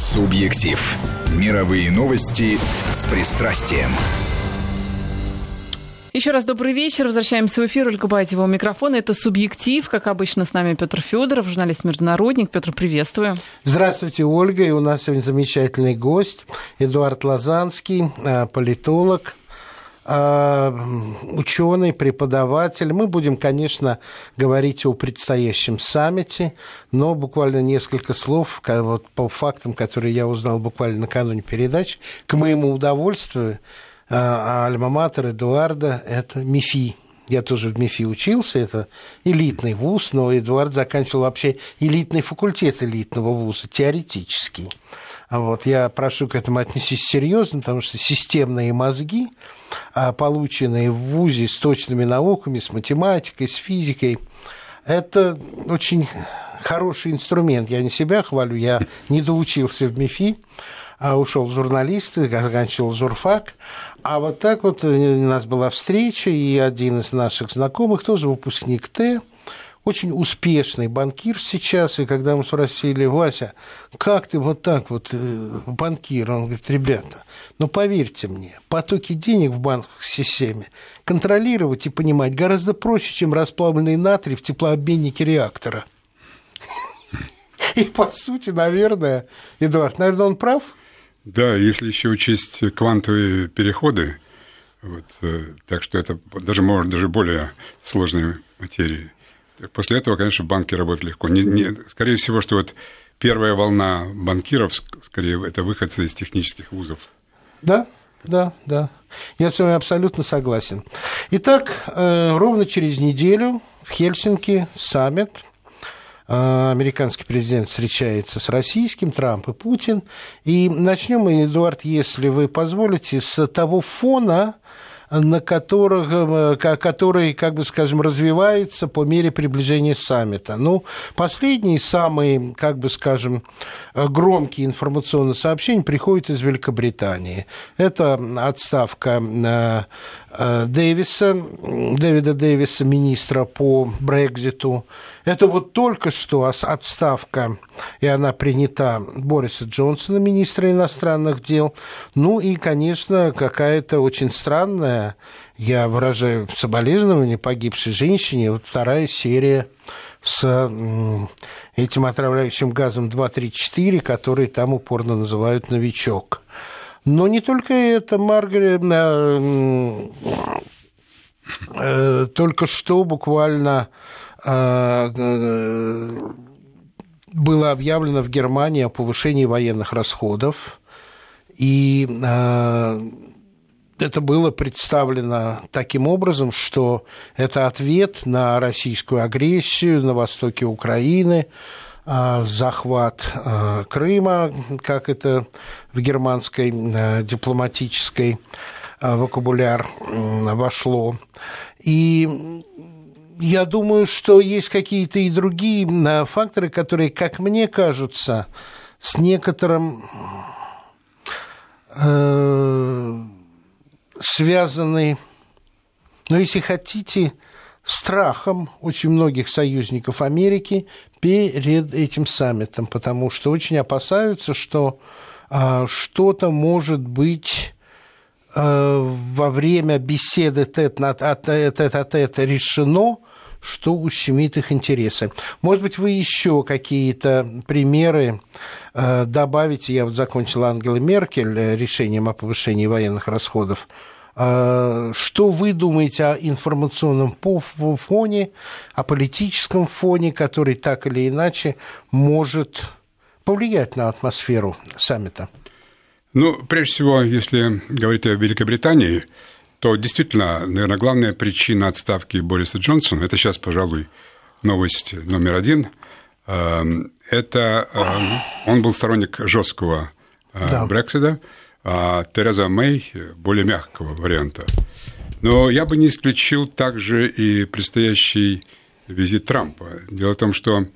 Субъектив. Мировые новости с пристрастием. Еще раз добрый вечер. Возвращаемся в эфир. Ольга Байтева у микрофона. Это «Субъектив». Как обычно, с нами Петр Федоров, журналист-международник. Петр, приветствую. Здравствуйте, Ольга. И у нас сегодня замечательный гость Эдуард Лазанский, э, политолог, ученый, преподаватель. Мы будем, конечно, говорить о предстоящем саммите, но буквально несколько слов вот, по фактам, которые я узнал буквально накануне передачи. К моему удовольствию, а альма-матер Эдуарда – это МИФИ. Я тоже в МИФИ учился, это элитный вуз, но Эдуард заканчивал вообще элитный факультет элитного вуза, теоретический. А вот я прошу к этому отнестись серьезно, потому что системные мозги, полученные в ВУЗе с точными науками, с математикой, с физикой, это очень хороший инструмент. Я не себя хвалю, я не доучился в МИФИ, а ушел в журналисты, заканчивал журфак. А вот так вот э, у нас была встреча, и один из наших знакомых, тоже выпускник Т, очень успешный банкир сейчас, и когда мы спросили, Вася, как ты вот так вот э, банкир? Он говорит, ребята, ну поверьте мне, потоки денег в банковской системе контролировать и понимать гораздо проще, чем расплавленный натрий в теплообменнике реактора. И по сути, наверное, Эдуард, наверное, он прав – да, если еще учесть квантовые переходы, вот, э, так что это даже может даже более сложные материи. После этого, конечно, банки работают легко. Не, не, скорее всего, что вот первая волна банкиров, скорее, это выходцы из технических вузов. Да, да, да. Я с вами абсолютно согласен. Итак, э, ровно через неделю в Хельсинки саммит а, американский президент встречается с российским, Трамп и Путин. И начнем мы, Эдуард, если вы позволите, с того фона, на которых, э, который, как бы скажем, развивается по мере приближения саммита. Ну, последний, самый, как бы скажем, громкий информационный сообщение приходит из Великобритании. Это отставка э, э, Дэвиса, Дэвида Дэвиса, министра по Брекзиту. Это вот только что отставка, и она принята Бориса Джонсона, министра иностранных дел. Ну и, конечно, какая-то очень странная, я выражаю соболезнование погибшей женщине, вот вторая серия с этим отравляющим газом 234, который там упорно называют «новичок». Но не только это, Маргарет, э, э, только что буквально э, было объявлено в Германии о повышении военных расходов. И это было представлено таким образом, что это ответ на российскую агрессию на востоке Украины, захват а, Крыма, как это в германской а, дипломатической вокабуляр вошло. И я думаю, что есть какие-то и другие факторы, которые, как мне кажутся, с некоторым э, связаны, ну, если хотите, страхом очень многих союзников Америки перед этим саммитом, потому что очень опасаются, что а, что-то может быть а, во время беседы тет-а-тет решено, что ущемит их интересы. Может быть, вы еще какие-то примеры э, добавите? Я вот закончила Ангела Меркель э, решением о повышении военных расходов. Э, что вы думаете о информационном фоне, о политическом фоне, который так или иначе может повлиять на атмосферу саммита? Ну, прежде всего, если говорить о Великобритании, то действительно, наверное, главная причина отставки Бориса Джонсона, это сейчас, пожалуй, новость номер один, эм, это эм, он был сторонник жесткого э, да. А Тереза Мэй более мягкого варианта. Но я бы не исключил также и предстоящий визит Трампа. Дело в том, что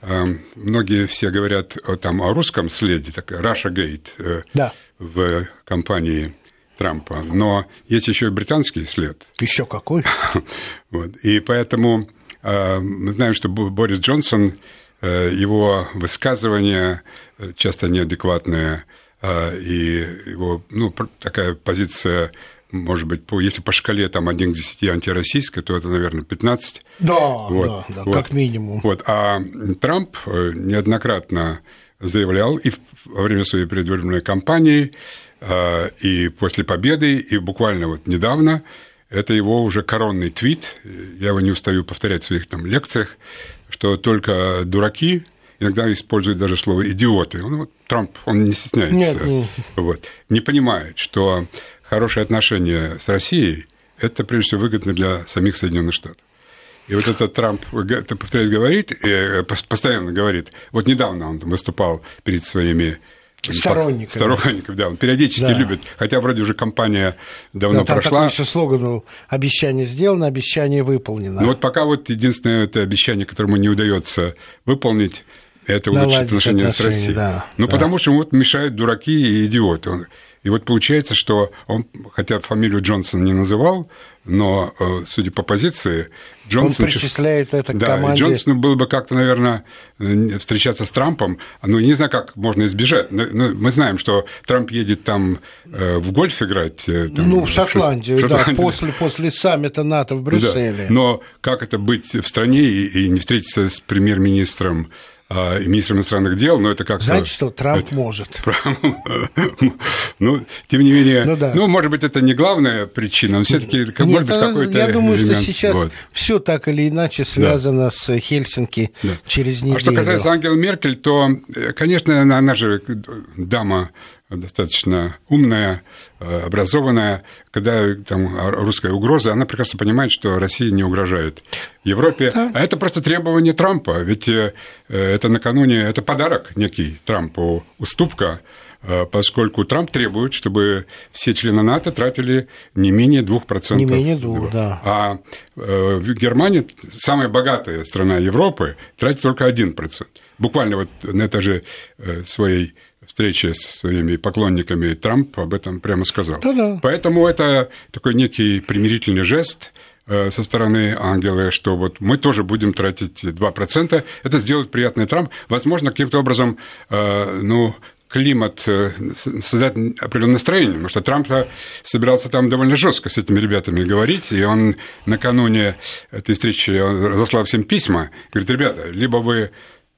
эм, многие все говорят о, там, о русском следе, такая Russia Gate э, да. в компании Трампа. Но есть еще и британский след. Еще какой? вот. И поэтому э, мы знаем, что Борис Джонсон его высказывания часто неадекватные, и его, ну, такая позиция может быть, по, если по шкале там 1 к 10 антироссийская, то это, наверное, 15. Да, вот, да, да вот. как минимум. Вот. А Трамп э, неоднократно заявлял и во время своей предвыборной кампании, э, и после победы, и буквально вот недавно, это его уже коронный твит, я его не устаю повторять в своих там лекциях, что только дураки иногда используют даже слово идиоты. Он, вот, Трамп, он не стесняется. Нет, нет. Вот, не понимает, что хорошие отношения с Россией, это прежде всего выгодно для самих Соединенных Штатов. И вот этот Трамп, это повторяет, говорит, э, постоянно говорит, вот недавно он выступал перед своими Сторонниками. Сторонниками, да, он периодически да. любит, хотя вроде уже компания давно да, там прошла. Такой еще слоган был, обещание сделано, обещание выполнено. Ну вот пока вот единственное это обещание, которое ему не удается выполнить, это улучшить отношения, отношения с Россией. Да, ну, да. потому что вот мешают дураки и идиоты. И вот получается, что он, хотя фамилию Джонсон не называл, но, э, судя по позиции, Джонсон... Он причисляет это к да, команде... Джонсону было бы как-то, наверное, встречаться с Трампом, ну, не знаю, как можно избежать. Но мы знаем, что Трамп едет там э, в гольф играть. Э, там, ну, в Шотландию, в Шотландию. да, после, после саммита НАТО в Брюсселе. Да. Но как это быть в стране и не встретиться с премьер-министром а, министром иностранных дел, но это как-то... Знаете что, Трамп это... может. ну, тем не менее, ну, да. ну, может быть, это не главная причина, но все таки может быть, какой-то Я думаю, элемент. что сейчас вот. все так или иначе связано да. с Хельсинки да. через неделю. А что касается Ангелы Меркель, то, э, конечно, она, она же дама достаточно умная, э, образованная, когда там русская угроза, она прекрасно понимает, что Россия не угрожает Европе. Да. А это просто требование Трампа, ведь э, это накануне, это подарок некий Трампу, уступка, э, поскольку Трамп требует, чтобы все члены НАТО тратили не менее 2%. Не менее 2, да. А в Германии, самая богатая страна Европы, тратит только 1%. Буквально вот на это же своей встрече с своими поклонниками Трамп об этом прямо сказал. Да-да. Поэтому это такой некий примирительный жест э, со стороны Ангелы, что вот мы тоже будем тратить 2%. Это сделает приятный Трамп. Возможно, каким-то образом, э, ну, климат, э, создать определенное настроение, потому что Трамп собирался там довольно жестко с этими ребятами говорить, и он накануне этой встречи разослал всем письма, говорит, ребята, либо вы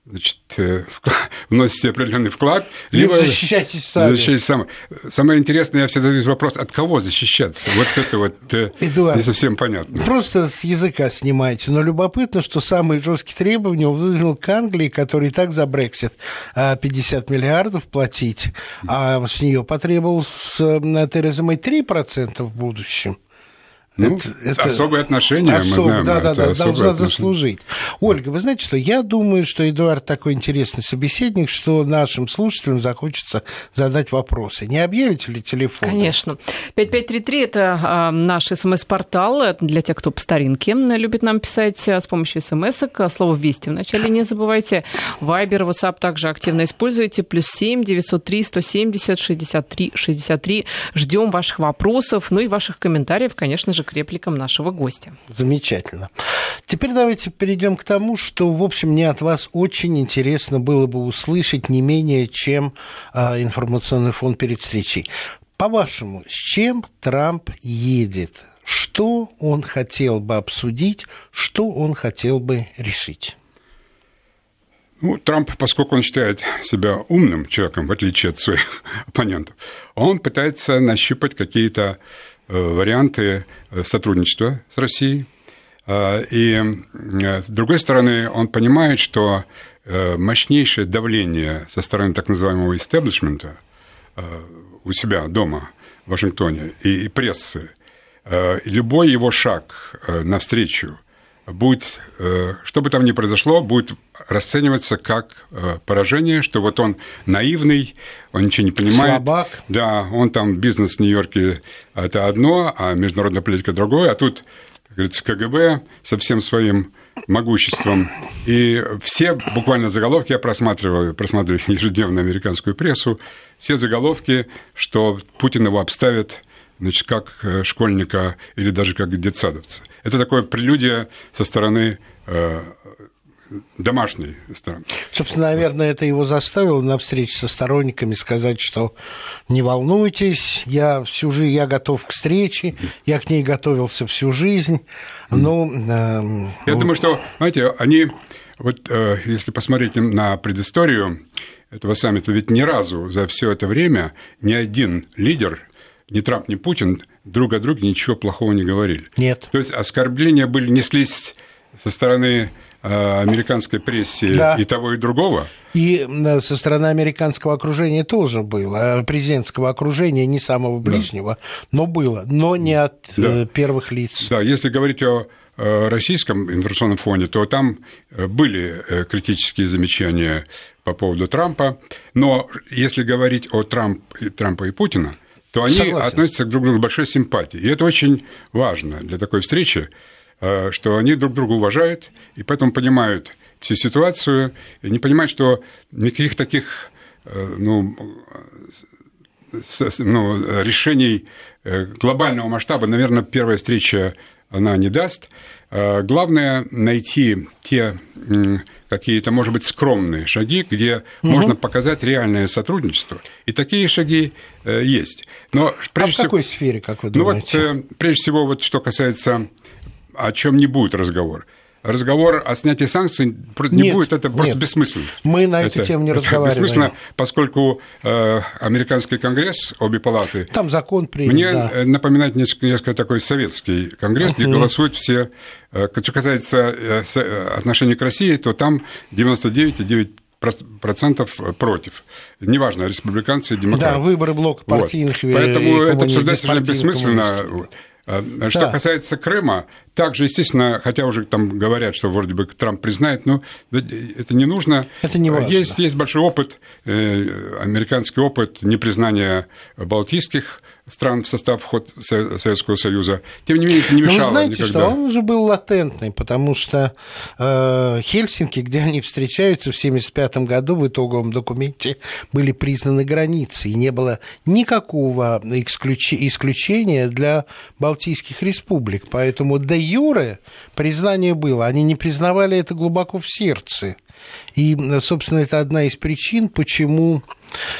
значит, э, вносите определенный вклад, либо, либо защищайтесь сами. защищайтесь сами. Самое интересное, я всегда задаю вопрос, от кого защищаться? Вот это вот э, Эдуард, не совсем понятно. Просто с языка снимаете, но любопытно, что самые жесткие требования он выдвинул к Англии, который и так за Брексит 50 миллиардов платить, а с нее потребовал с Тереза Мэй 3% в будущем. Ну, это, это особые отношения, особ... мы знаем. Да, да, да, должна отношения. заслужить. Ольга, вы знаете что, я думаю, что Эдуард такой интересный собеседник, что нашим слушателям захочется задать вопросы. Не объявите ли телефон? Конечно. 5533 – это а, наш смс-портал для тех, кто по старинке любит нам писать а, с помощью смс -ок. Слово «Вести» вначале не забывайте. Вайбер, WhatsApp также активно используйте. Плюс 7 903 170 63 63. Ждем ваших вопросов, ну и ваших комментариев, конечно же, к репликам нашего гостя. Замечательно. Теперь давайте перейдем к тому, что, в общем, мне от вас очень интересно было бы услышать не менее, чем а, информационный фон перед встречей. По-вашему, с чем Трамп едет? Что он хотел бы обсудить, что он хотел бы решить? Ну, Трамп, поскольку он считает себя умным человеком, в отличие от своих оппонентов, он пытается нащупать какие-то Э, варианты э, сотрудничества с Россией. Э, и, с другой стороны, он понимает, что мощнейшее давление со стороны так называемого истеблишмента у себя дома в Вашингтоне и прессы, любой его шаг навстречу будет, что бы там ни произошло, будет расцениваться как э, поражение, что вот он наивный, он ничего не понимает. Слабак. Да, он там бизнес в Нью-Йорке – это одно, а международная политика – другое, а тут, как говорится, КГБ со всем своим могуществом. И все буквально заголовки, я просматриваю, просматриваю ежедневно американскую прессу, все заголовки, что Путин его обставит значит, как э, школьника или даже как детсадовца. Это такое прелюдия со стороны э, домашней страны. Собственно, наверное, это его заставило на встрече со сторонниками сказать, что не волнуйтесь, я всю жизнь, я готов к встрече, я к ней готовился всю жизнь. Ну, э, я ну... думаю, что, знаете, они, вот э, если посмотреть на предысторию этого саммита, ведь ни разу за все это время ни один лидер, ни Трамп, ни Путин друг о друге ничего плохого не говорили. Нет. То есть оскорбления были неслись со стороны Э, американской прессе да. и того, и другого. И со стороны американского окружения тоже было. Э, президентского окружения, не самого ближнего, да. но было. Но не от да. Э, первых лиц. Да, если говорить о российском информационном фоне, то там были критические замечания по поводу Трампа. Но если говорить о Трамп, Трампа и Путина, то они Согласен. относятся друг к другу с большой симпатией. И это очень важно для такой встречи. Э, что они друг друга уважают, и поэтому понимают всю ситуацию, и не понимают, что никаких таких э, ну, ну, решений э, глобального масштаба, наверное, первая встреча она не даст. Главное найти те какие-то, может быть, скромные шаги, где угу. можно показать реальное сотрудничество. И такие шаги есть. Но прежде а в какой всего, сфере, как вы думаете? Ну вот, прежде всего, вот что касается о чем не будет разговор. Разговор о снятии санкций не нет, будет, это просто нет. бессмысленно. Мы на эту это, тему не это разговариваем. Бессмысленно, поскольку э, американский конгресс, обе палаты... Там закон принят, Мне да. Э, напоминает несколько, несколько такой советский конгресс, где голосуют все... Э, что касается э, отношений к России, то там 99,9 процентов против. Неважно, республиканцы, демократы. Да, выборы блока партийных. Вот. Поэтому это обсуждать бессмысленно. А, что да. касается Крыма, также, естественно, хотя уже там говорят, что вроде бы Трамп признает, но это не нужно. Это не важно. Есть, есть большой опыт, э, американский опыт непризнания балтийских стран в состав вход Советского Союза. Тем не менее, это не мешало Но вы знаете, никогда. что он уже был латентный, потому что э, Хельсинки, где они встречаются в 1975 году, в итоговом документе были признаны границы, и не было никакого исключ... исключения для Балтийских республик. Поэтому до юре признание было. Они не признавали это глубоко в сердце. И, собственно, это одна из причин, почему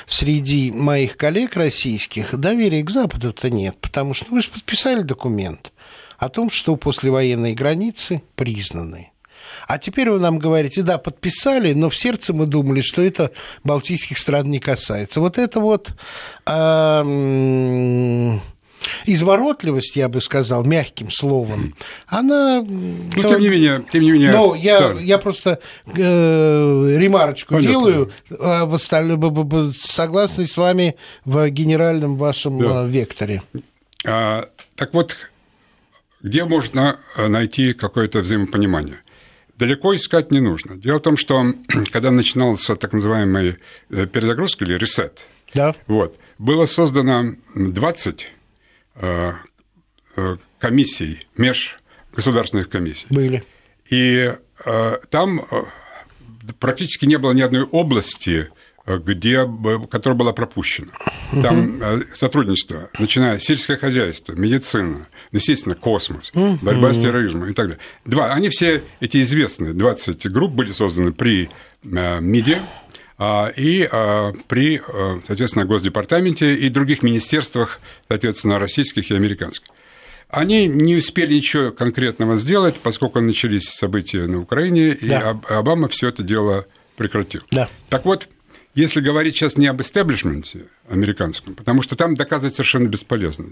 среди моих коллег российских доверия к Западу-то нет, потому что вы же подписали документ о том, что послевоенные границы признаны. А теперь вы нам говорите, да, подписали, но в сердце мы думали, что это балтийских стран не касается. Вот это вот... Э- изворотливость, я бы сказал, мягким словом, она... Ну, тем не менее, тем не менее... Ну, я, я просто э, ремарочку Понятно. делаю, а в остальном, согласный с вами в генеральном вашем да. Э, векторе. А, так вот, где можно найти какое-то взаимопонимание? Далеко искать не нужно. Дело в том, что когда начинался так называемый э, перезагрузка или ресет, да. вот, было создано 20 Э, э, комиссий, межгосударственных комиссий. Были. И э, там практически не было ни одной области, где, которая была пропущена. Там угу. сотрудничество, начиная сельское хозяйство, медицина, естественно, космос, угу. борьба с терроризмом и так далее. Два, они все, эти известные 20 групп были созданы при МИДе, и а, при, а, соответственно, Госдепартаменте и других министерствах, соответственно, российских и американских. Они не успели ничего конкретного сделать, поскольку начались события на Украине, и да. Обама все это дело прекратил. Да. Так вот, если говорить сейчас не об истеблишменте американском, потому что там доказывать совершенно бесполезно.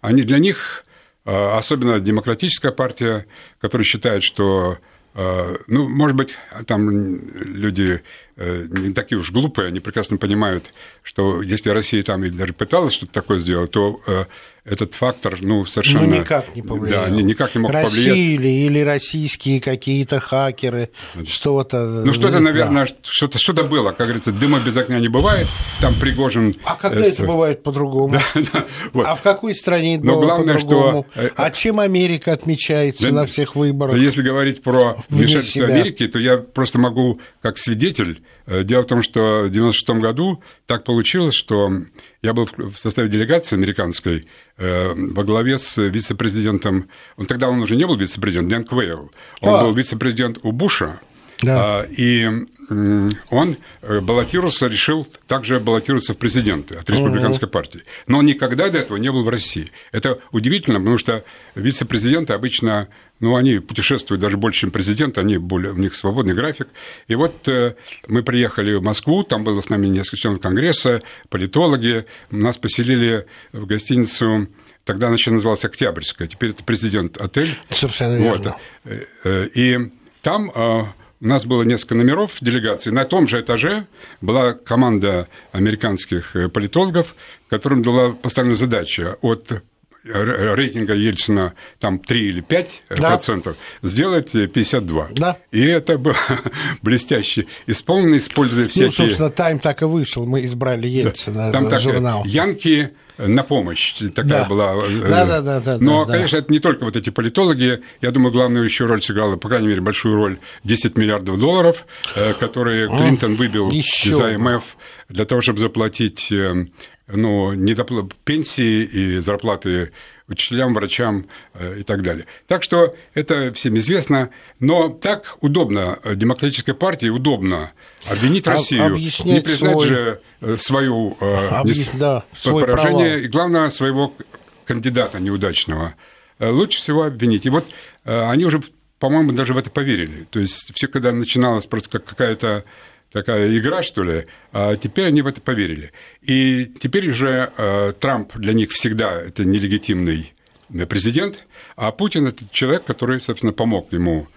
Они для них, особенно демократическая партия, которая считает, что ну, может быть, там люди не такие уж глупые, они прекрасно понимают, что если Россия там даже пыталась что-то такое сделать, то э, этот фактор, ну, совершенно... Ну, никак не повлиял. Да, никак не мог Россия повлиять. Или, или российские какие-то хакеры, что-то... Ну, что-то, наверное, да. что-то, что-то было. Как говорится, дыма без огня не бывает. Там Пригожин... А когда э, это бывает по-другому? Да, да, вот. А в какой стране это Но было главное, по-другому? Что... А чем Америка отмечается да, на всех выборах? Если говорить про вмешательство Америки, то я просто могу, как свидетель, Э, дело в том, что в 1996 году так получилось, что я был в составе делегации американской э, во главе с вице-президентом, он тогда он уже не был вице-президентом, Дэн Квейл, он а. был вице-президент у Буша, Да. А, и он э, баллотировался, решил также баллотироваться в президенты от республиканской угу. партии. Но он никогда до этого не был в России. Это удивительно, потому что вице-президенты обычно, ну, они путешествуют даже больше, чем президент, они более, у них свободный график. И вот э, мы приехали в Москву, там было с нами несколько членов Конгресса, политологи, нас поселили в гостиницу Тогда она еще называлась Октябрьская, теперь это президент отель. Совершенно верно. Вот. И там у нас было несколько номеров делегации. На том же этаже была команда американских э, политологов, которым была поставлена задача от рейтинга Ельцина там 3 или 5 да. процентов, сделать 52. Да. И это было блестяще исполнено, используя ну, всякие... Ну, собственно, «Тайм» так и вышел, мы избрали Ельцина, да. Там журнал. Так, Янки на помощь такая да. была. Э, да, да, да, да. Но, да, конечно, да. это не только вот эти политологи. Я думаю, главную еще роль сыграла, по крайней мере, большую роль 10 миллиардов долларов, э, которые Клинтон выбил еще. из АМФ для того, чтобы заплатить э, ну, недопл... пенсии и зарплаты учителям, врачам и так далее. Так что это всем известно, но так удобно демократической партии, удобно обвинить Россию, не признать свой... же Э, свою э, Объяс... да, поражение провал. и, главное, своего кандидата неудачного. Э, лучше всего обвинить. И вот они уже, по-моему, даже в это поверили. То есть все, когда начиналась просто как какая-то такая игра, что ли, а теперь они в это поверили. И теперь уже Трамп для них всегда это нелегитимный президент, а Путин это человек, который, собственно, помог ему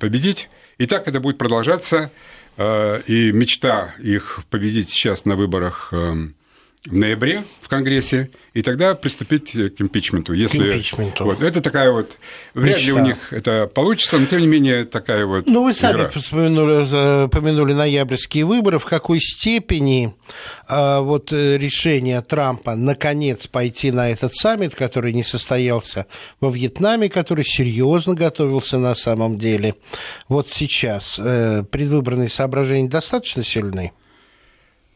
победить. И так это будет продолжаться. Э, и мечта их победить сейчас на выборах эм, в ноябре в Конгрессе, и тогда приступить к импичменту. Если, к импичменту. Вот, это такая вот... Вряд ли у них это получится, но тем не менее такая вот Ну, вы сами игра. Вспомянули, упомянули ноябрьские выборы. В какой степени а, вот э, решение Трампа наконец пойти на этот саммит, который не состоялся во Вьетнаме, который серьезно готовился на самом деле, вот сейчас э, предвыборные соображения достаточно сильны?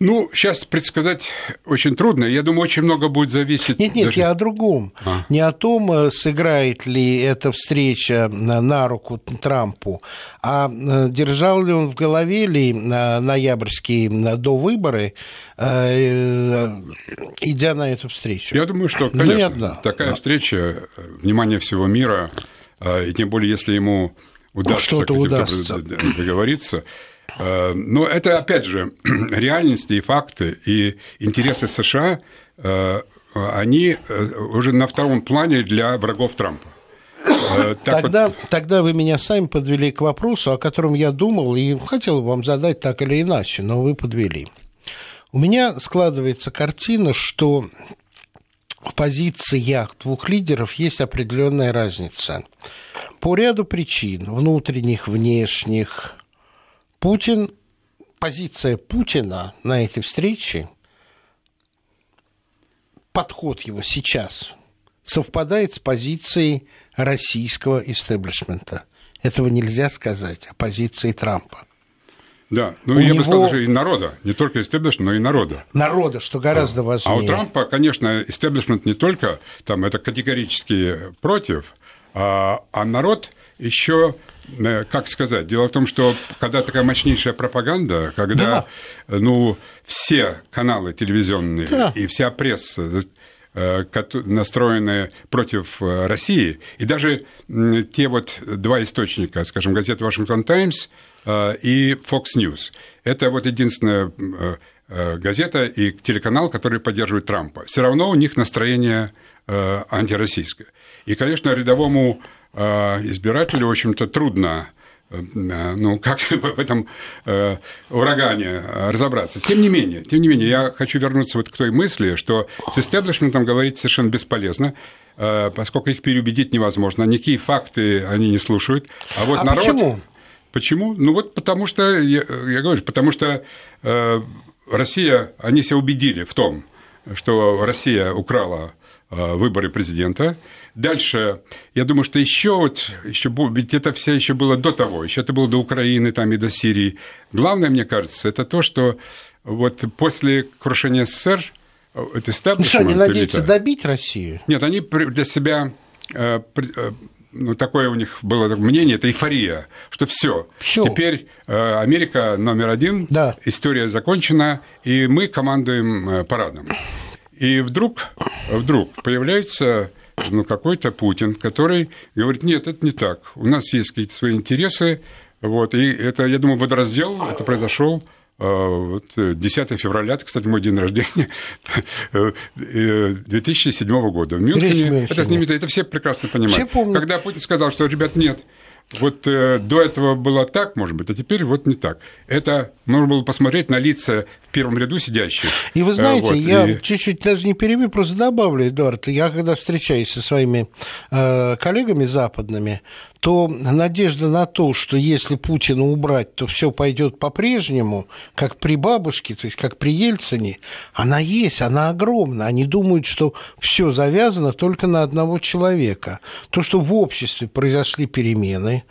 Ну, сейчас предсказать очень трудно. Я думаю, очень много будет зависеть. Нет, нет, даже... я о другом. А. Не о том, э, сыграет ли эта встреча на руку Трампу, а э, держал ли он в голове ли ноябрьские до выборы, э, идя на эту встречу. Я думаю, что, ну, конечно, ну, такая да. встреча, внимание всего мира, и тем более, если ему удастся, что-то удастся. договориться, Э, но это, опять же, реальности и факты, и интересы США, э, они э, уже на втором плане для врагов Трампа. тогда, вот... тогда вы меня сами подвели к вопросу, о котором я думал и хотел вам задать так или иначе, но вы подвели. У меня складывается картина, что в позициях двух лидеров есть определенная разница. По ряду причин, внутренних, внешних, Путин, позиция Путина на этой встрече, подход его сейчас совпадает с позицией российского истеблишмента. Этого нельзя сказать о позиции Трампа. Да, ну у я него... бы сказал, даже и народа, не только истеблишмент, но и народа. Народа, что гораздо важнее. А у Трампа, конечно, истеблишмент не только, там это категорически против, а, а народ еще как сказать, дело в том, что когда такая мощнейшая пропаганда, когда да. ну, все каналы телевизионные да. и вся пресса э, настроены против э, России, и даже те вот два источника, скажем, газета «Вашингтон Таймс» и Fox News. Это вот единственная газета и телеканал, который поддерживает Трампа. Все равно у них настроение антироссийское. И, конечно, рядовому избирателю, в общем-то, трудно э, ну, как в этом э, урагане разобраться. Тем не менее, тем не менее, я хочу вернуться вот к той мысли, что с истеблишментом говорить совершенно бесполезно, э, поскольку их переубедить невозможно, никакие факты они не слушают. А вот а народ... Почему? Почему? Ну вот потому что, я, я говорю, потому что э, Россия, они себя убедили в том, что Россия украла э, выборы президента, Дальше, я думаю, что еще вот, еще, ведь это все еще было до того, еще это было до Украины там, и до Сирии. Главное, мне кажется, это то, что вот после крушения СССР э, это Ну что, они надеются добить Россию? Нет, они для себя э, ну, такое у них было мнение, это эйфория, что все, теперь э, Америка номер один, да. история закончена, и мы командуем э, парадом. И вдруг, вдруг появляется ну, какой-то Путин, который говорит, нет, это не так, у нас есть какие-то свои интересы, вот, и это, я думаю, водораздел, это произошел э, вот 10 февраля, это, кстати, мой день рождения 2007 года в Мюнхене. Это знаменито, это все прекрасно понимают. Все помнят. Когда Путин сказал, что, ребят, нет, вот э, до этого было так, может быть, а теперь вот не так. Это нужно было посмотреть на лица в первом ряду сидящих. И вы знаете, вот, я и... чуть-чуть даже не перебью, просто добавлю, Эдуард, я когда встречаюсь со своими э, коллегами западными, то надежда на то, что если Путина убрать, то все пойдет по-прежнему, как при бабушке, то есть как при Ельцине, она есть, она огромна. Они думают, что все завязано только на одного человека. То, что в обществе произошли перемены,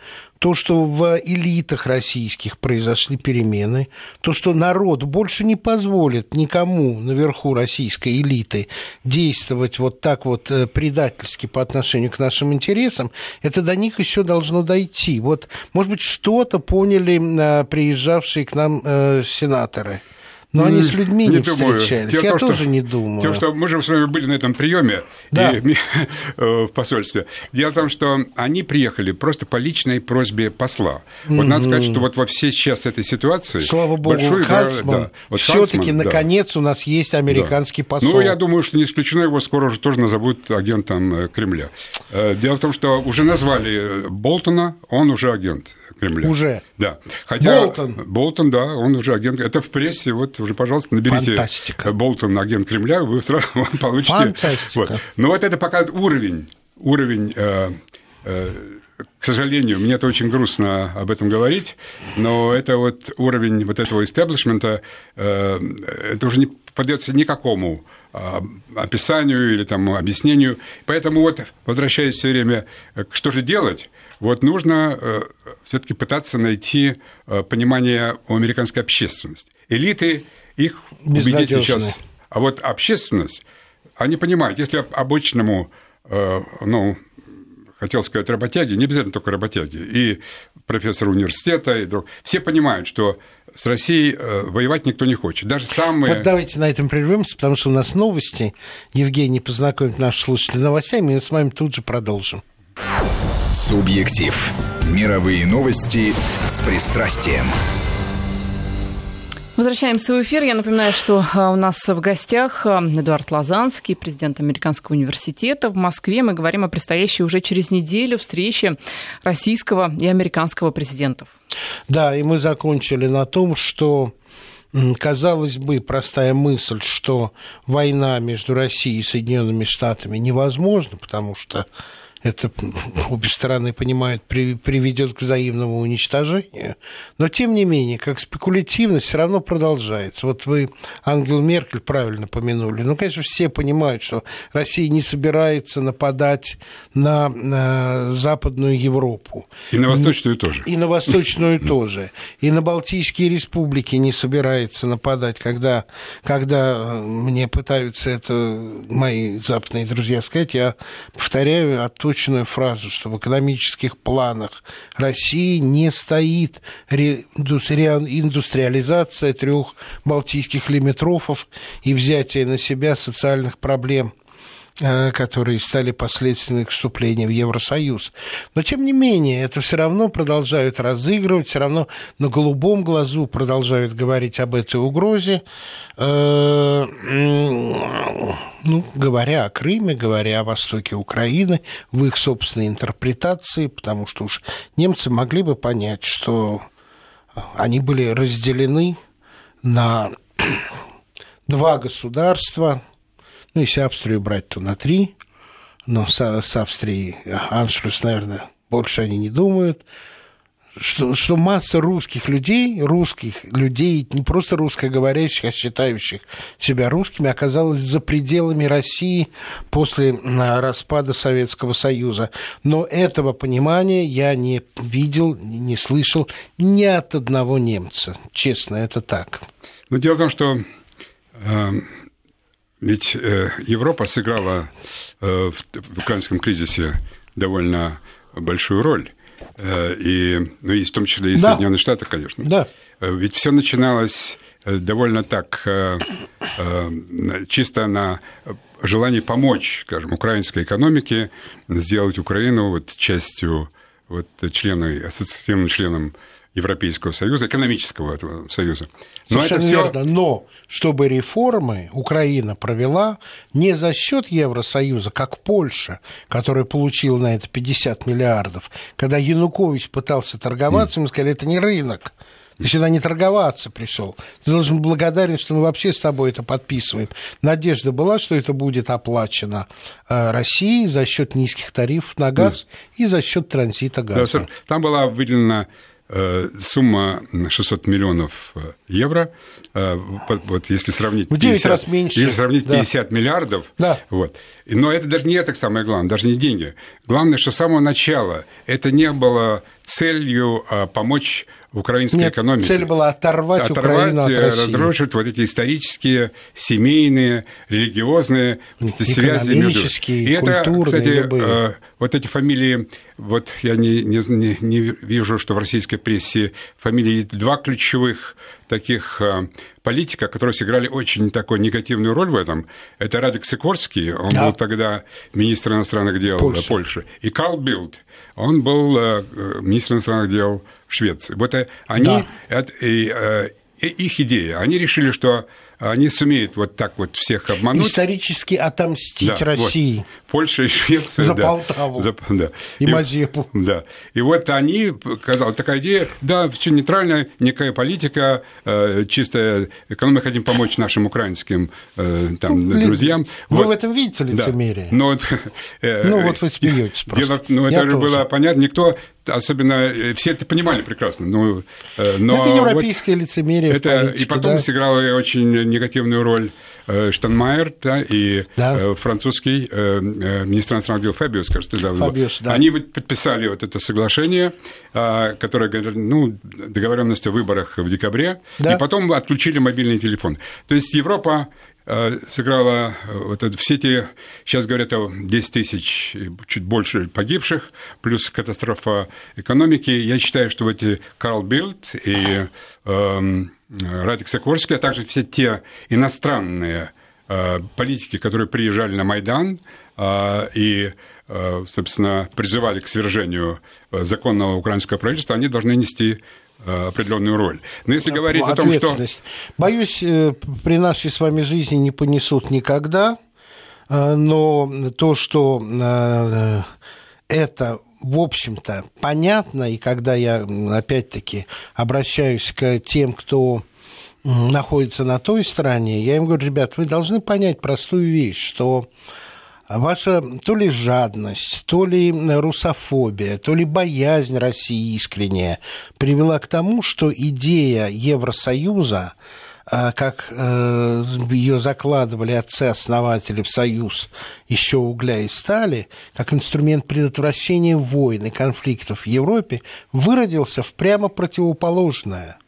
то, что в элитах российских произошли перемены, то, что народ больше не позволит никому наверху российской элиты действовать вот так вот э, предательски по отношению к нашим интересам, это до них еще должно дойти. Вот, может быть, что-то поняли э, приезжавшие к нам э, сенаторы. Но они с людьми не, не думаю. встречались. Дело Я том, тоже что, не думаю. Дело что мы же с вами были на этом приеме да. и, в посольстве. Дело в том, что они приехали просто по личной просьбе посла. Вот mm-hmm. надо сказать, что вот во всей сейчас этой ситуации... Слава богу, большой, Хансман, да, вот все-таки да. наконец у нас есть американский да. посол. Ну, я думаю, что не исключено, его скоро уже тоже назовут агентом э, Кремля. Э, дело в том, что уже назвали Болтона, он уже агент Кремля. Уже? Да. Хотя Болтон. Болтон, да, он уже агент. Это в прессе, вот уже, пожалуйста, наберите Фантастика. Болтон, агент Кремля, вы сразу получите. Фантастика. Вот. Но вот это пока уровень, уровень э, э, к сожалению, мне это очень грустно об этом говорить, но это вот уровень вот этого истеблишмента, э, это уже не поддается никакому описанию или там объяснению. Поэтому вот, возвращаясь все время, что же делать, вот нужно э, все-таки пытаться найти э, понимание у американской общественности. Элиты их убедить сейчас. А вот общественность, они понимают, если обычному, э, ну, хотел сказать работяги, не обязательно только работяги, и профессор университета, и друг, все понимают, что с Россией воевать никто не хочет. Даже самые... Вот давайте на этом прервемся, потому что у нас новости. Евгений познакомит наших слушателей новостями, и мы с вами тут же продолжим. Субъектив. Мировые новости с пристрастием. Возвращаемся в эфир. Я напоминаю, что а, у нас в гостях а, Эдуард Лазанский, президент Американского университета в Москве. Мы говорим о предстоящей уже через неделю встрече российского и американского президентов. Да, и мы закончили на том, что казалось бы, простая мысль, что война между Россией и Соединенными Штатами невозможна, потому что это обе стороны понимают, приведет к взаимному уничтожению. Но, тем не менее, как спекулятивность все равно продолжается. Вот вы Ангел Меркель правильно помянули. Ну, конечно, все понимают, что Россия не собирается нападать на, на Западную Европу. И на Восточную тоже. И на Восточную тоже. И на Балтийские республики не собирается нападать, когда, когда мне пытаются это мои западные друзья сказать, я повторяю оттуда точную фразу, что в экономических планах России не стоит индустриализация трех балтийских лимитрофов и взятие на себя социальных проблем которые стали последствиями вступления в Евросоюз. Но, тем не менее, это все равно продолжают разыгрывать, все равно на голубом глазу продолжают говорить об этой угрозе, э, ну, говоря о Крыме, говоря о востоке Украины, в их собственной интерпретации, потому что уж немцы могли бы понять, что они были разделены на два государства – ну, если Австрию брать, то на три. Но с, с Австрией Аншлюс, наверное, больше они не думают. Что, что масса русских людей, русских людей, не просто русскоговорящих, а считающих себя русскими, оказалась за пределами России после распада Советского Союза. Но этого понимания я не видел, не слышал ни от одного немца. Честно, это так. Но дело в том, что э, ведь э, Европа сыграла э, в украинском кризисе довольно большую роль. И, ну, и в том числе и да. Соединенные Штаты, конечно. Да. Ведь все начиналось довольно так чисто на желании помочь, скажем, украинской экономике, сделать Украину вот частью вот члены, ассоциативным членом Европейского Союза, экономического этого союза. Но Совершенно это всё... верно. Но чтобы реформы Украина провела не за счет Евросоюза, как Польша, которая получила на это 50 миллиардов, когда Янукович пытался торговаться, mm. мы сказали, это не рынок, ты сюда не торговаться пришел. Ты должен быть благодарен, что мы вообще с тобой это подписываем. Надежда была, что это будет оплачено э, Россией за счет низких тарифов на газ да. и за счет транзита газа. Да, там была выделена сумма 600 миллионов э, евро. Вот если сравнить, в 50, раз меньше. Если сравнить да. 50 миллиардов, да. вот. но это даже не это самое главное, даже не деньги. Главное, что с самого начала это не было целью помочь украинской Нет, экономике. цель была оторвать, оторвать Украину от России. разрушить вот эти исторические, семейные, религиозные эти связи между... И это, кстати, любые. Э, вот эти фамилии, вот я не, не, не вижу, что в российской прессе фамилии два ключевых таких э, политика, которые сиграли очень такую негативную роль в этом. Это Радик Сикорский, он да. был тогда министр иностранных дел Польши, Польши. и Карл Билд, он был э, министр иностранных дел Швеции. Вот они, да. это, и, и, их идея, они решили, что они сумеют вот так вот всех обмануть. Исторически отомстить да, России. Вот. Польша и Швеция. За да, Полтаву. За, да. И, и Мазепу. Да. И вот они, казалось, такая идея, да, все нейтральная, некая политика, э, чистая экономика, мы хотим помочь нашим украинским э, там, ну, друзьям. Вы вот. в этом видите лицемерие? Да. Но, э, ну, вот вы смеетесь просто. Дело, ну, это же было понятно, никто особенно э, все это понимали прекрасно. Но, э, но это европейское вот лицемерие. Это, политике, и потом да? сыграла очень негативную роль э, Штанмайер да, и да. французский министр иностранных дел Фабиус, кажется, да, Фабиус, да. Они подписали вот это соглашение, которое говорит, ну, договоренность о выборах в декабре, да. и потом отключили мобильный телефон. То есть Европа сыграла э, вот это, все эти, сейчас говорят о 10 тысяч, чуть больше погибших, плюс катастрофа экономики. Я считаю, что эти Карл Билд и э, Радик Сокорский, а также все те иностранные э, политики, которые приезжали на Майдан э, и э, собственно, призывали к свержению законного украинского правительства, они должны нести Э, определенную роль. Но если говорить о том, что... Боюсь, э, при нашей с вами жизни не понесут никогда, э, но то, что это в общем-то, понятно, и когда я, опять-таки, обращаюсь к тем, кто находится на той стороне, я им говорю, ребят, вы должны понять простую вещь, что ваша то ли жадность, то ли русофобия, то ли боязнь России искренняя привела к тому, что идея Евросоюза а, как э, ее закладывали отцы-основатели в Союз еще угля и стали, как инструмент предотвращения войн и конфликтов в Европе, выродился в прямо противоположное.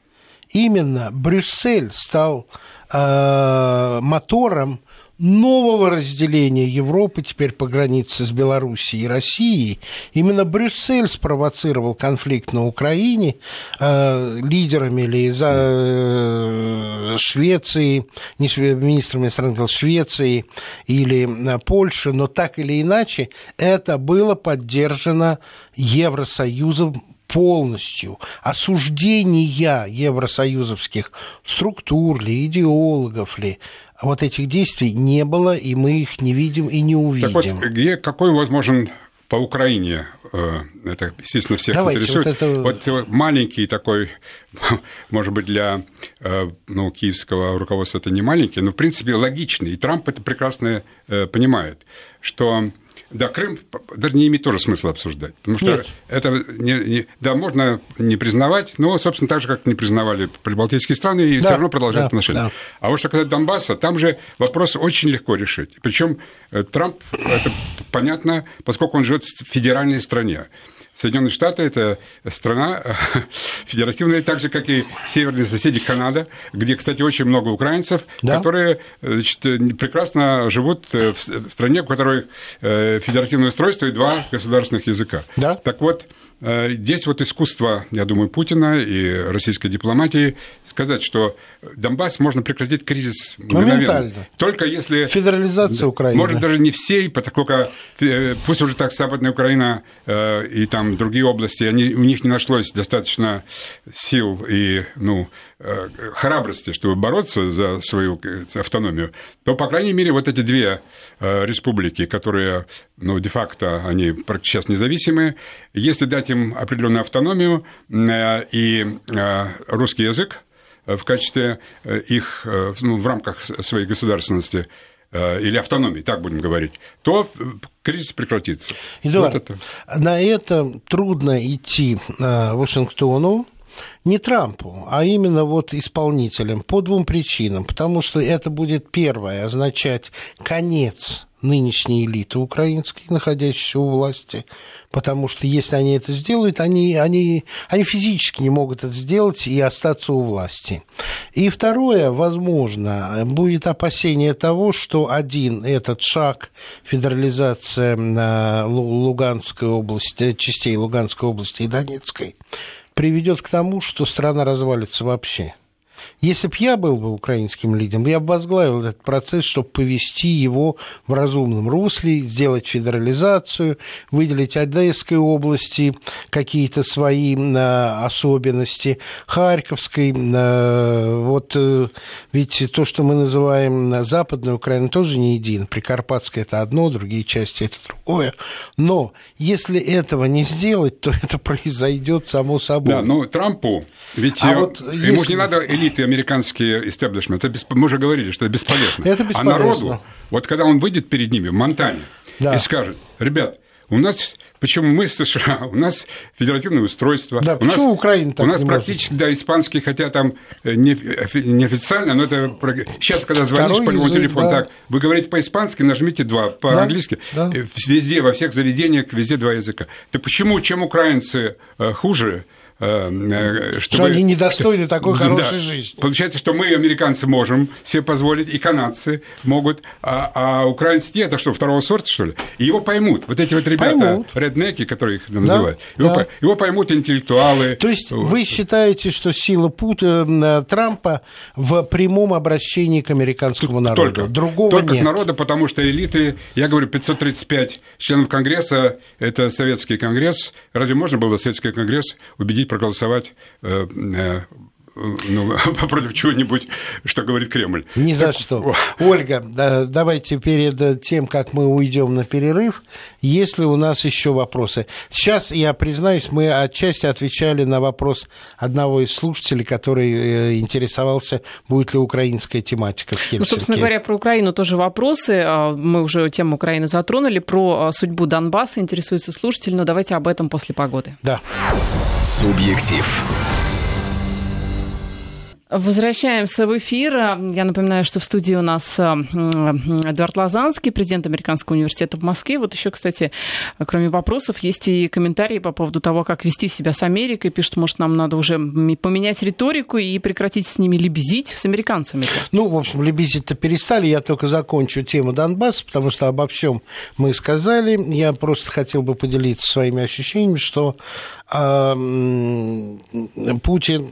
Именно Брюссель стал э, мотором нового разделения Европы теперь по границе с Белоруссией и Россией. Именно Брюссель спровоцировал конфликт на Украине э, лидерами или за э, Швеции, не министрами иностранных дел Швеции или э, Польши, но так или иначе это было поддержано Евросоюзом полностью осуждения евросоюзовских структур ли, идеологов ли, вот этих действий не было, и мы их не видим и не увидим. Так вот, где, какой возможен по Украине, э, это, естественно, всех Давайте, интересует. Вот, это... вот э, маленький такой, может быть, для э, ну, киевского руководства это не маленький, но, в принципе, логичный. И Трамп это прекрасно понимает, что да, Крым даже не имеет тоже смысла обсуждать, потому что Нет. это не, не, да можно не признавать, но собственно так же как не признавали прибалтийские страны и да, все равно продолжают да, отношения. Да. А вот что касается Донбасса, там же вопрос очень легко решить. Причем э, Трамп это понятно, поскольку он живет в федеральной стране. Соединенные Штаты – это страна федеративная, так же, как и северные соседи Канада, где, кстати, очень много украинцев, да? которые значит, прекрасно живут в стране, у которой федеративное устройство и два государственных языка. Да? Так вот, Э, здесь вот искусство, я думаю, Путина и российской дипломатии сказать, что Донбасс можно прекратить кризис моментально. Только если... Федерализация Украины. Может, даже не всей, поскольку э, пусть уже так Западная Украина э, и там другие области, они, у них не нашлось достаточно сил и, ну, храбрости, чтобы бороться за свою автономию, то, по крайней мере, вот эти две республики, которые, ну, де-факто, они сейчас независимые, если дать им определенную автономию и русский язык, в качестве э, их, э, ну, в рамках своей государственности э, или автономии, так будем говорить, то кризис прекратится. Эдуард, вот это. на это трудно идти Вашингтону, не Трампу, а именно вот исполнителям по двум причинам. Потому что это будет первое означать конец нынешней элиты украинской, находящейся у власти, потому что если они это сделают, они, они, они физически не могут это сделать и остаться у власти. И второе, возможно, будет опасение того, что один этот шаг федерализация Луганской области, частей Луганской области и Донецкой приведет к тому, что страна развалится вообще. Если бы я был бы украинским лидером, я бы возглавил этот процесс, чтобы повести его в разумном русле, сделать федерализацию, выделить Одесской области какие-то свои а, особенности, Харьковской. А, вот э, ведь то, что мы называем Западной Украиной, тоже не един. Прикарпатская – это одно, другие части – это другое. Но если этого не сделать, то это произойдет само собой. Да, но Трампу, ведь а вот ему если... не надо элиты американский истеблишмент, это бесп... мы уже говорили, что это бесполезно. Это бесполезно. А народу, вот когда он выйдет перед ними в Монтане да. и скажет, ребят, у нас Почему мы США? У нас федеративное устройство. Да, у почему нас, Украина так У нас практически, может? да, испанский, хотя там э, не, неофициально, но это... Сейчас, когда звонишь Второй по любому телефону, да. так, вы говорите по-испански, нажмите два, по-английски. Да, да. Э, везде, во всех заведениях, везде два языка. Да почему, чем украинцы э, хуже, чтобы... Что они недостойны такой хорошей да. жизни. Получается, что мы, американцы, можем себе позволить, и канадцы могут, а, а украинцы нет, это что, второго сорта, что ли? И его поймут. Вот эти вот ребята, поймут. реднеки, которые их называют, да, его, да. его поймут интеллектуалы. То есть вот. вы считаете, что сила Путина, э, Трампа в прямом обращении к американскому народу? Только, Другого только нет. к народу, потому что элиты, я говорю, 535 членов Конгресса, это Советский Конгресс. Разве можно было Советский Конгресс убедить проголосовать э, э, ну, против чего-нибудь, что говорит Кремль. Ни за так... что. Ольга, давайте перед тем, как мы уйдем на перерыв, есть ли у нас еще вопросы? Сейчас, я признаюсь, мы отчасти отвечали на вопрос одного из слушателей, который э, интересовался, будет ли украинская тематика в Хельсинки. Ну, собственно говоря, про Украину тоже вопросы. А, мы уже тему Украины затронули. Про а, судьбу Донбасса интересуется слушатель, но давайте об этом после погоды. Да. Субъектив. Возвращаемся в эфир. Я напоминаю, что в студии у нас Эдуард Лазанский, президент Американского университета в Москве. Вот еще, кстати, кроме вопросов, есть и комментарии по поводу того, как вести себя с Америкой. Пишут, может, нам надо уже поменять риторику и прекратить с ними лебезить, с американцами. Ну, в общем, лебезить-то перестали. Я только закончу тему Донбасса, потому что обо всем мы сказали. Я просто хотел бы поделиться своими ощущениями, что э, Путин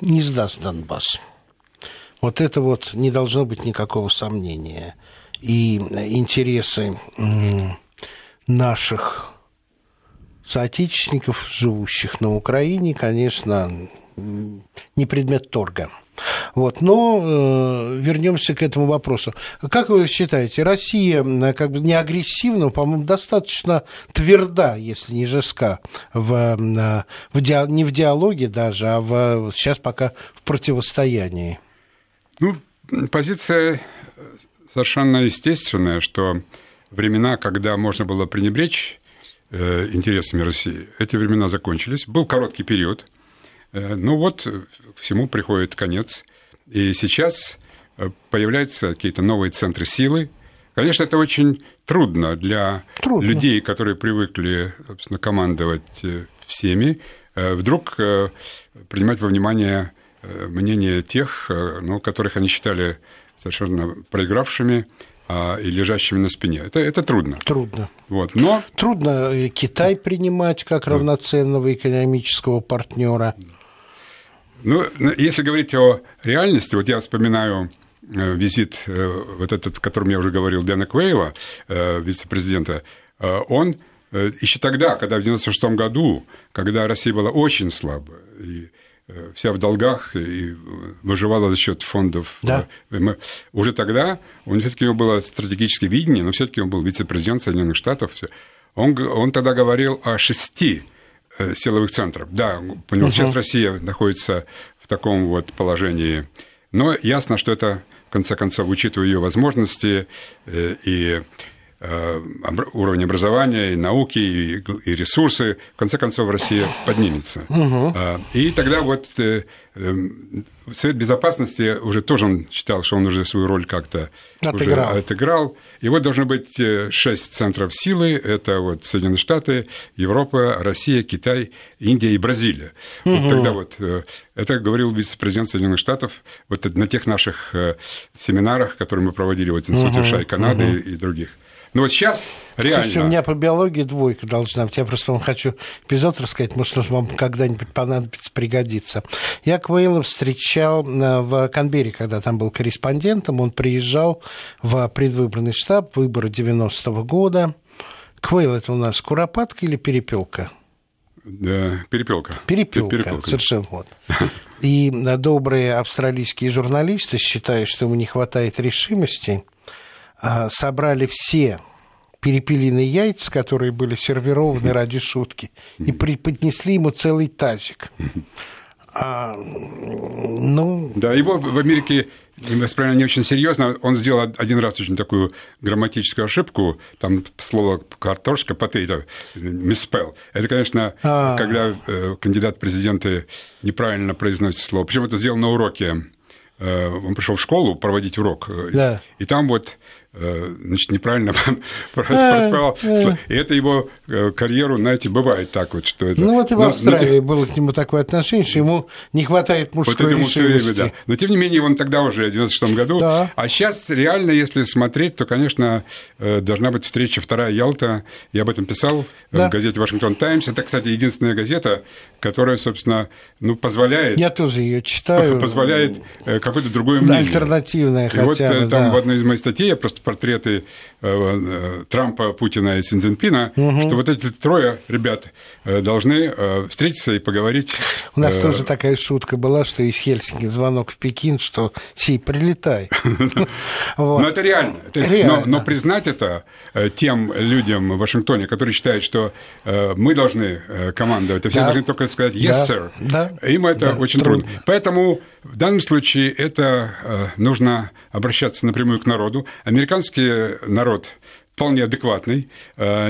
не сдаст Донбасс. Вот это вот не должно быть никакого сомнения. И интересы наших соотечественников, живущих на Украине, конечно, не предмет торга. Вот. Но э, вернемся к этому вопросу. Как вы считаете, Россия как бы не агрессивна, по-моему, достаточно тверда, если не жестка, в, э, в ди... не в диалоге даже, а в, сейчас пока в противостоянии? Ну, позиция совершенно естественная, что времена, когда можно было пренебречь э, интересами России, эти времена закончились. Был короткий период – Э, ну вот, всему приходит конец. И сейчас э, появляются какие-то новые центры силы, Конечно, это очень трудно для Трудно. людей, которые привыкли, собственно, командовать э, всеми, э, вдруг э, принимать во внимание э, мнение тех, э, ну, которых они считали совершенно проигравшими а, и лежащими на спине. Это, это трудно. Трудно. Вот. Но Трудно э, Китай принимать как равноценного экономического партнера. Ну, ну, если говорить о реальности, вот я вспоминаю э, визит, э, вот этот, о котором я уже говорил, Дэна Квейла, э, вице-президента, он еще тогда, когда в 96 году, когда Россия была очень слабая, и вся в долгах и выживала за счет фондов. Да. мы- Уже тогда все-таки у него было стратегическое видение, но все-таки он был вице-президент Соединенных Штатов. Он, он тогда говорил о шести силовых центров. Да, понял, сейчас Россия находится в таком вот положении. Но ясно, что это, в конце концов, учитывая ее возможности э, и э, уровень образования, и науки, и, и ресурсы, в конце концов, Россия поднимется. А, И тогда вот э, эм, Совет Безопасности уже тоже он считал, что он уже свою роль как-то Отыграл. уже отыграл. И вот должно быть э, шесть центров силы. Это вот Соединенные Штаты, Европа, Россия, Китай, Индия и Бразилия. Вот тогда вот э, это говорил вице-президент Соединенных Штатов вот на тех наших э, семинарах, которые мы проводили вот в Институте Шай Канады и других. Но вот сейчас реально... Слушайте, у меня по биологии двойка должна быть. Я просто вам хочу эпизод рассказать, может, он вам когда-нибудь понадобится, пригодится. Я Квейла встречал э, в Канберре, когда там был корреспондентом. Он приезжал в предвыборный штаб, выборы 90-го года. Квейл это у нас куропатка или перепелка? Да, перепелка. Перепелка, Перепелка. совершенно вот. И э, добрые австралийские журналисты, считая, что ему не хватает решимости, собрали все перепелиные яйца, которые были сервированы ради шутки, и преподнесли ему целый тазик. А, ну, Да, его в Америке восприняли не очень серьезно. Он сделал один раз очень такую грамматическую ошибку. Там слово картошка, potato, misspell. Это, конечно, А. когда э, кандидат в президенты неправильно произносит слово. Причем это сделал на уроке. Э, Он пришел в школу проводить урок. э, Да. И там вот значит, неправильно проспевал. И это его э, карьеру, знаете, бывает так вот, что это... ну вот и в Но- но Австралии было к нему такое отношение, что ему не хватает вот мужской время, решимости. да. Но тем не менее, он тогда уже в 96 году. Да. А сейчас реально, если смотреть, то, конечно, э, должна быть встреча вторая Ялта. Я об этом писал э, Да. в газете Вашингтон Таймс. Это, кстати, единственная газета, которая, собственно, ну, позволяет, Я тоже ее читаю. позволяет э, какое-то другое мнение. альтернативная И хотя вот бы, э, там да. в одной из моих статей я просто портреты э, э, Трампа, Путина и Синьцзинпина, что вот эти трое ребят э, должны встретиться и поговорить. У нас тоже такая шутка была, что из Хельсинки звонок в Пекин, что сей, прилетай. Но это реально. Но, признать это тем людям в Вашингтоне, которые считают, что мы должны командовать, а все должны только сказать «yes, sir», им это очень трудно. Поэтому в данном случае это э, нужно обращаться напрямую к народу. Американский народ вполне адекватный. Э,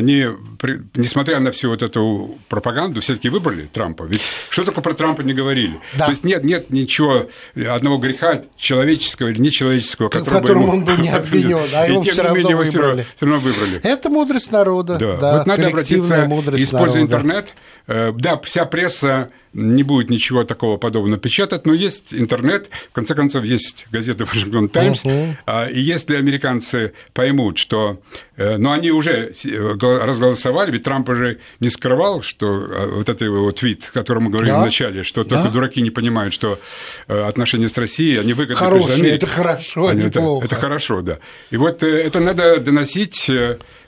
при- несмотря на всю вот эту пропаганду, все-таки выбрали Трампа. Ведь что только про Трампа не говорили. Да. То есть нет, нет ничего, одного греха человеческого или нечеловеческого, В которого бы котором ему- он был не обвинен, а его не равно менее его всё равно- всё равно выбрали. Это мудрость народа. Да. Да, вот надо обратиться, используя народа. интернет. Э, Да, вся пресса не будет ничего такого подобного печатать, но есть интернет, в конце концов, есть газета Вашингтон Таймс. А, и если американцы поймут, что... э, Но они уже э, гол- разголосовали, ведь Трамп уже не скрывал, что э, вот это его твит, о котором мы говорили Да. в начале, что только Да. дураки не понимают, что отношения с Россией, они выгодны Хорошие, это хорошо, Они- это, это хорошо, да. И вот это надо доносить,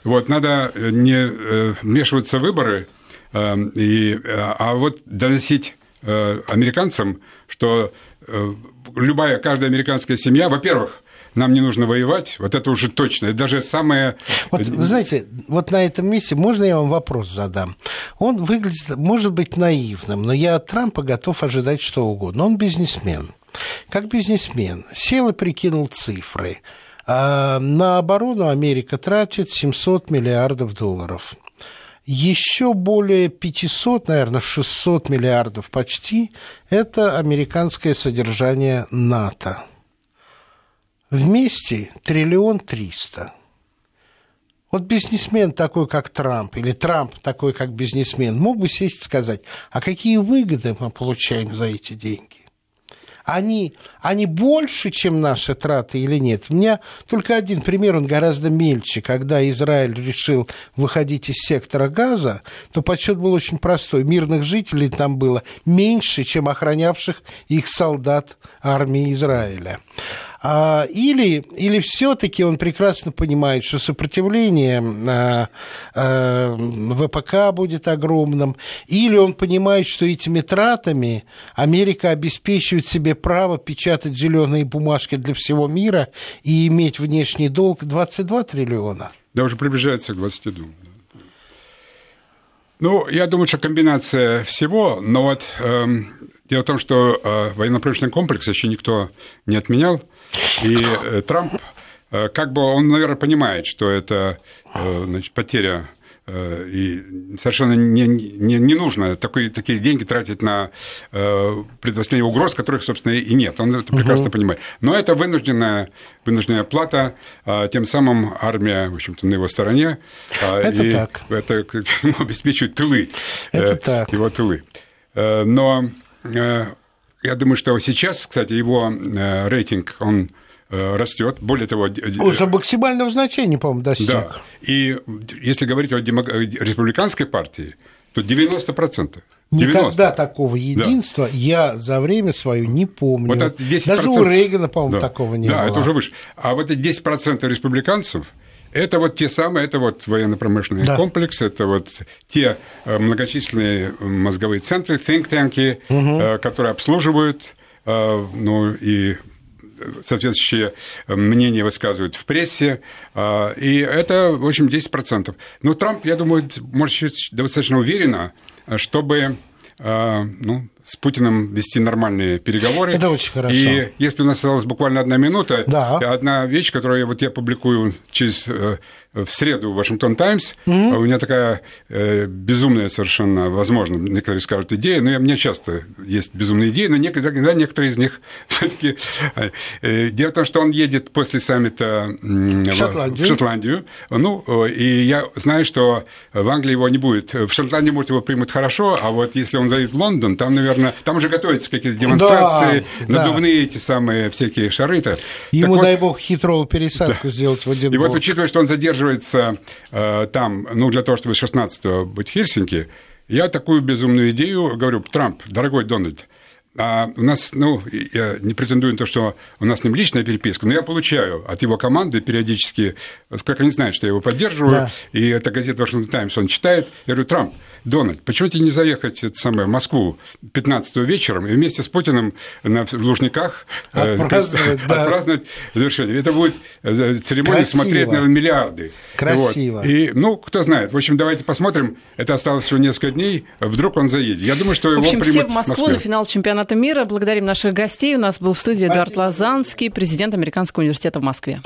вот, надо не вмешиваться в выборы, и, э, а вот доносить э, американцам, что э, любая, каждая американская семья, во-первых, нам не нужно воевать, вот это уже точно. Это даже самое... Вот, вы знаете, вот на этом месте можно я вам вопрос задам? Он выглядит, может быть, наивным, но я от Трампа готов ожидать что угодно. Он бизнесмен. Как бизнесмен сел и прикинул цифры. А, На оборону Америка тратит 700 миллиардов долларов. Еще более 500, наверное, 600 миллиардов почти – это американское содержание НАТО. Вместе триллион триста. Вот бизнесмен такой, как Трамп, или Трамп такой, как бизнесмен, мог бы сесть и сказать, а какие выгоды мы получаем за эти деньги? Они, они больше, чем наши траты или нет? У меня только один пример, он гораздо мельче. Когда Израиль решил выходить из сектора газа, то подсчет был очень простой. Мирных жителей там было меньше, чем охранявших их солдат армии Израиля. А, или, или все-таки он прекрасно понимает, что сопротивление а, а, ВПК будет огромным, или он понимает, что этими тратами Америка обеспечивает себе право печатать зеленые бумажки для всего мира и иметь внешний долг 22 триллиона. Да, уже приближается к 22. Ну, я думаю, что комбинация всего, но вот э, дело в том, что э, военно-промышленный комплекс еще никто не отменял, и э, Трамп, э, как бы он, наверное, понимает, что это значит, потеря и совершенно не, не, не нужно такие, такие деньги тратить на э, предоставление угроз, которых, собственно, и нет. Он это прекрасно угу. понимает. Но это вынужденная, вынужденная плата, э, тем самым армия, в общем-то, на его стороне. Э, это и так. Это обеспечивает тылы, это э, так. его тылы. Э, но я думаю, что сейчас, кстати, его э, рейтинг, он э, растет. Более того... Уже максимального значения, по-моему, достиг. Да. И если говорить о демок... республиканской партии, то 90%. 90%. Никогда такого единства да. я за время свое не помню. Вот Даже у Рейгана, по-моему, да. такого не да, было. Да, это уже выше. А вот эти 10% республиканцев, это вот те самые, это вот военно-промышленный да. комплекс, это вот те э, многочисленные мозговые центры, think-танки, угу. которые обслуживают, э, ну и соответствующие мнения высказывают в прессе, и это, в общем, 10%. Ну, Трамп, я думаю, может достаточно уверенно, чтобы ну, с Путиным вести нормальные переговоры. Это очень хорошо. И если у нас осталась буквально одна минута, да. одна вещь, которую вот я публикую через э, в среду в Вашингтон Таймс. Mm-hmm. У меня такая э, безумная совершенно, возможно, некоторые скажут, идея, но у меня часто есть безумные идеи, но некоторые, некоторые из них все-таки... Э, дело в том, что он едет после саммита в Шотландию. в Шотландию. Ну, и я знаю, что в Англии его не будет. В Шотландии, может, его примут хорошо, а вот если он заедет в Лондон, там, наверное, там уже готовятся какие-то демонстрации, да, надувные да. эти самые всякие шары-то. Ему, так дай вот, бог, хитровую пересадку да. сделать в один И вот, учитывая, что он задерживается э, там, ну, для того, чтобы с 16 быть в Хельсинки, я такую безумную идею говорю, Трамп, дорогой Дональд, а у нас, ну, я не претендую на то, что у нас с ним личная переписка, но я получаю от его команды периодически, как они знают, что я его поддерживаю, да. и эта газета Вашингтон Таймс он читает, я говорю, Трамп, Дональд, почему тебе не заехать это самое, в Москву 15 вечером и вместе с Путиным на, в Лужниках э, отпраздновать, э, да. отпраздновать завершение? Это будет э, церемония Красиво. смотреть, наверное, миллиарды. Красиво. Вот. И, ну, кто знает. В общем, давайте посмотрим. Это осталось всего несколько дней. Вдруг он заедет. Я думаю, что его в общем, примут все в Москву в на финал чемпионата мира. Благодарим наших гостей. У нас был в студии Эдуард Лазанский, президент Американского университета в Москве.